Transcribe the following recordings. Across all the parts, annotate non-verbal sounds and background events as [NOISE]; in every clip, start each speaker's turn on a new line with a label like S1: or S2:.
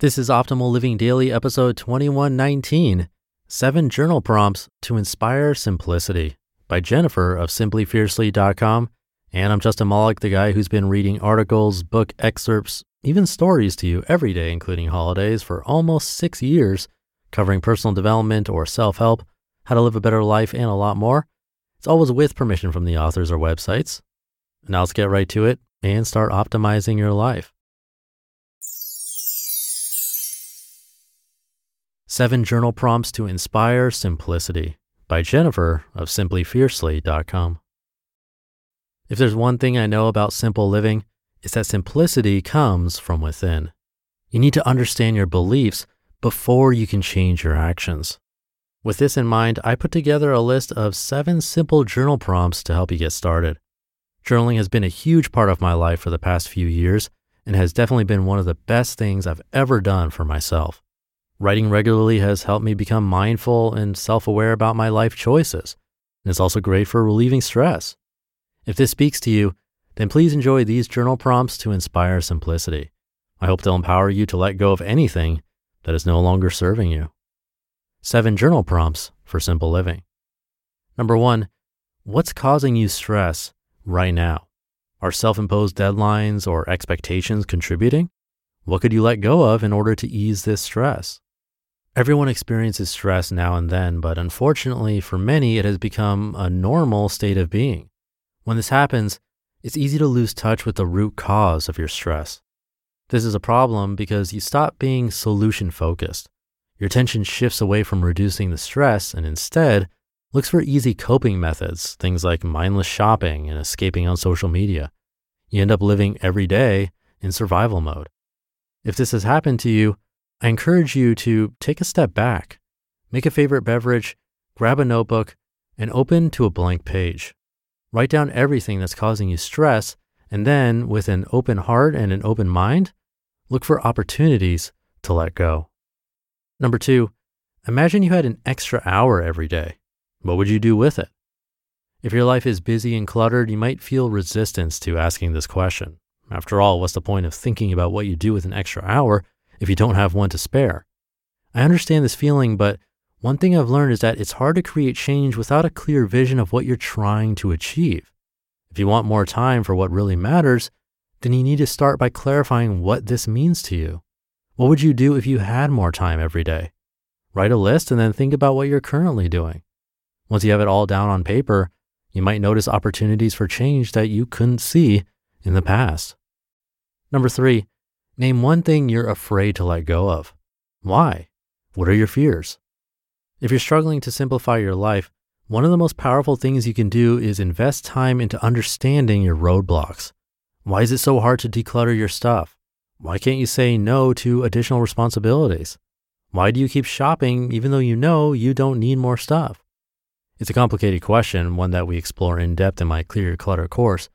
S1: This is Optimal Living Daily, episode 2119 Seven Journal Prompts to Inspire Simplicity by Jennifer of simplyfiercely.com. And I'm Justin Malik, the guy who's been reading articles, book excerpts, even stories to you every day, including holidays, for almost six years, covering personal development or self help, how to live a better life, and a lot more. It's always with permission from the authors or websites. Now let's get right to it and start optimizing your life. Seven Journal Prompts to Inspire Simplicity by Jennifer of simplyfiercely.com. If there's one thing I know about simple living, it's that simplicity comes from within. You need to understand your beliefs before you can change your actions. With this in mind, I put together a list of seven simple journal prompts to help you get started. Journaling has been a huge part of my life for the past few years and has definitely been one of the best things I've ever done for myself. Writing regularly has helped me become mindful and self aware about my life choices, and it's also great for relieving stress. If this speaks to you, then please enjoy these journal prompts to inspire simplicity. I hope they'll empower you to let go of anything that is no longer serving you. Seven journal prompts for simple living. Number one, what's causing you stress right now? Are self imposed deadlines or expectations contributing? What could you let go of in order to ease this stress? Everyone experiences stress now and then, but unfortunately for many, it has become a normal state of being. When this happens, it's easy to lose touch with the root cause of your stress. This is a problem because you stop being solution focused. Your attention shifts away from reducing the stress and instead looks for easy coping methods, things like mindless shopping and escaping on social media. You end up living every day in survival mode. If this has happened to you, I encourage you to take a step back, make a favorite beverage, grab a notebook, and open to a blank page. Write down everything that's causing you stress, and then, with an open heart and an open mind, look for opportunities to let go. Number two, imagine you had an extra hour every day. What would you do with it? If your life is busy and cluttered, you might feel resistance to asking this question. After all, what's the point of thinking about what you do with an extra hour if you don't have one to spare. I understand this feeling, but one thing I've learned is that it's hard to create change without a clear vision of what you're trying to achieve. If you want more time for what really matters, then you need to start by clarifying what this means to you. What would you do if you had more time every day? Write a list and then think about what you're currently doing. Once you have it all down on paper, you might notice opportunities for change that you couldn't see in the past. Number three, Name one thing you're afraid to let go of. Why? What are your fears? If you're struggling to simplify your life, one of the most powerful things you can do is invest time into understanding your roadblocks. Why is it so hard to declutter your stuff? Why can't you say no to additional responsibilities? Why do you keep shopping even though you know you don't need more stuff? It's a complicated question, one that we explore in depth in my Clear Your Clutter course.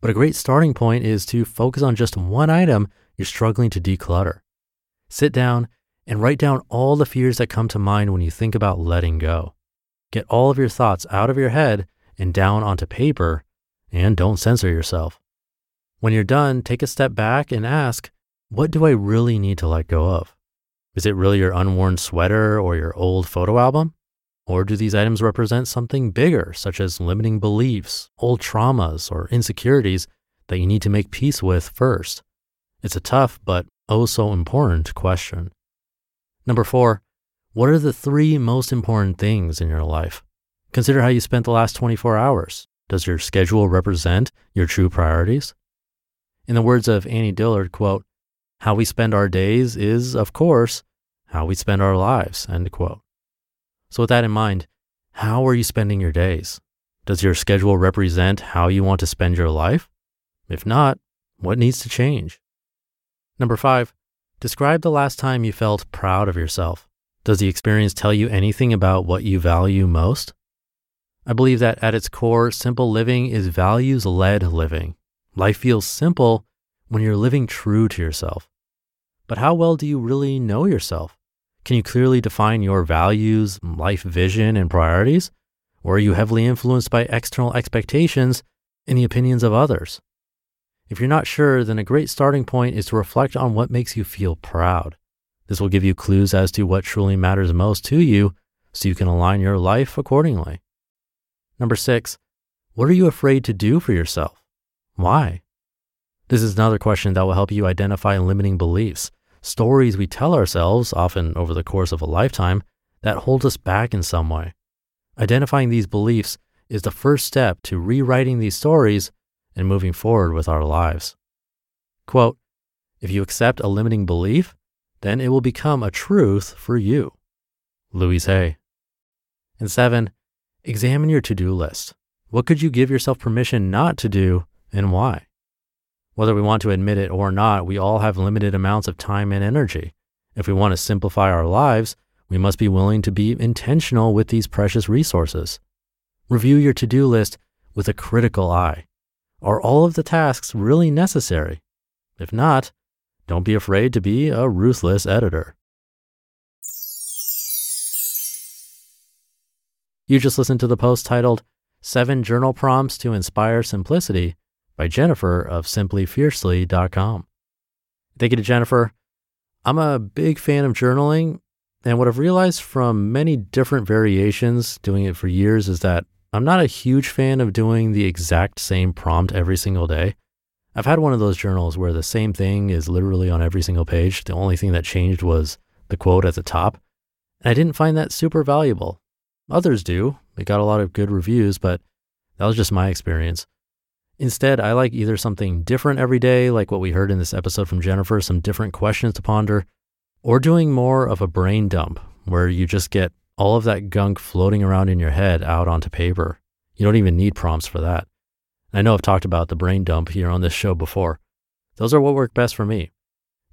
S1: But a great starting point is to focus on just one item you're struggling to declutter. Sit down and write down all the fears that come to mind when you think about letting go. Get all of your thoughts out of your head and down onto paper, and don't censor yourself. When you're done, take a step back and ask, what do I really need to let go of? Is it really your unworn sweater or your old photo album? Or do these items represent something bigger, such as limiting beliefs, old traumas, or insecurities that you need to make peace with first? It's a tough but oh so important question. Number four, what are the three most important things in your life? Consider how you spent the last 24 hours. Does your schedule represent your true priorities? In the words of Annie Dillard, quote, how we spend our days is, of course, how we spend our lives, end quote. So with that in mind, how are you spending your days? Does your schedule represent how you want to spend your life? If not, what needs to change? Number five, Describe the last time you felt proud of yourself. Does the experience tell you anything about what you value most? I believe that at its core, simple living is values led living. Life feels simple when you're living true to yourself. But how well do you really know yourself? Can you clearly define your values, life vision, and priorities? Or are you heavily influenced by external expectations and the opinions of others? If you're not sure, then a great starting point is to reflect on what makes you feel proud. This will give you clues as to what truly matters most to you so you can align your life accordingly. Number six, what are you afraid to do for yourself? Why? This is another question that will help you identify limiting beliefs, stories we tell ourselves, often over the course of a lifetime, that hold us back in some way. Identifying these beliefs is the first step to rewriting these stories and moving forward with our lives. Quote, if you accept a limiting belief, then it will become a truth for you. Louise Hay. And seven, examine your to do list. What could you give yourself permission not to do and why? Whether we want to admit it or not, we all have limited amounts of time and energy. If we want to simplify our lives, we must be willing to be intentional with these precious resources. Review your to do list with a critical eye. Are all of the tasks really necessary? If not, don't be afraid to be a ruthless editor. You just listened to the post titled Seven Journal Prompts to Inspire Simplicity by Jennifer of simplyfiercely.com. Thank you to Jennifer. I'm a big fan of journaling, and what I've realized from many different variations doing it for years is that I'm not a huge fan of doing the exact same prompt every single day. I've had one of those journals where the same thing is literally on every single page. The only thing that changed was the quote at the top. And I didn't find that super valuable. Others do. They got a lot of good reviews, but that was just my experience. Instead, I like either something different every day, like what we heard in this episode from Jennifer, some different questions to ponder, or doing more of a brain dump where you just get all of that gunk floating around in your head out onto paper. You don't even need prompts for that. I know I've talked about the brain dump here on this show before. Those are what work best for me.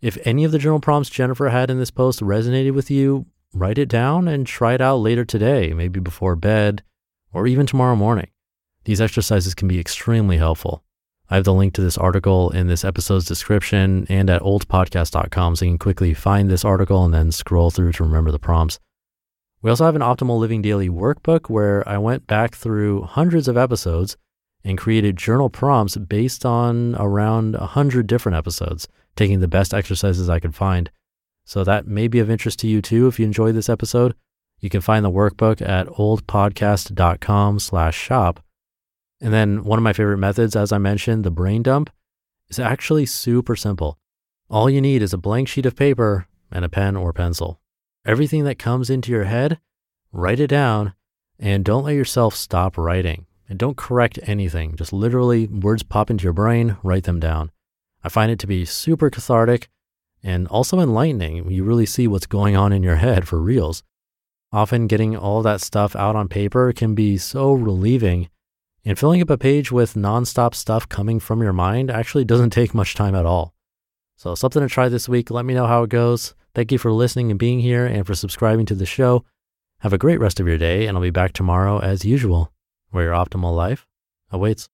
S1: If any of the journal prompts Jennifer had in this post resonated with you, write it down and try it out later today, maybe before bed or even tomorrow morning. These exercises can be extremely helpful. I have the link to this article in this episode's description and at oldpodcast.com so you can quickly find this article and then scroll through to remember the prompts. We also have an Optimal Living Daily workbook where I went back through hundreds of episodes and created journal prompts based on around 100 different episodes, taking the best exercises I could find. So that may be of interest to you too if you enjoyed this episode. You can find the workbook at oldpodcast.com slash shop. And then one of my favorite methods, as I mentioned, the brain dump, is actually super simple. All you need is a blank sheet of paper and a pen or pencil. Everything that comes into your head, write it down and don't let yourself stop writing. And don't correct anything. Just literally words pop into your brain, write them down. I find it to be super cathartic and also enlightening. You really see what's going on in your head for reals. Often getting all that stuff out on paper can be so relieving. And filling up a page with nonstop stuff coming from your mind actually doesn't [LAUGHS] take much time at all. So, something to try this week. Let me know how it goes. Thank you for listening and being here and for subscribing to the show. Have a great rest of your day, and I'll be back tomorrow as usual, where your optimal life awaits.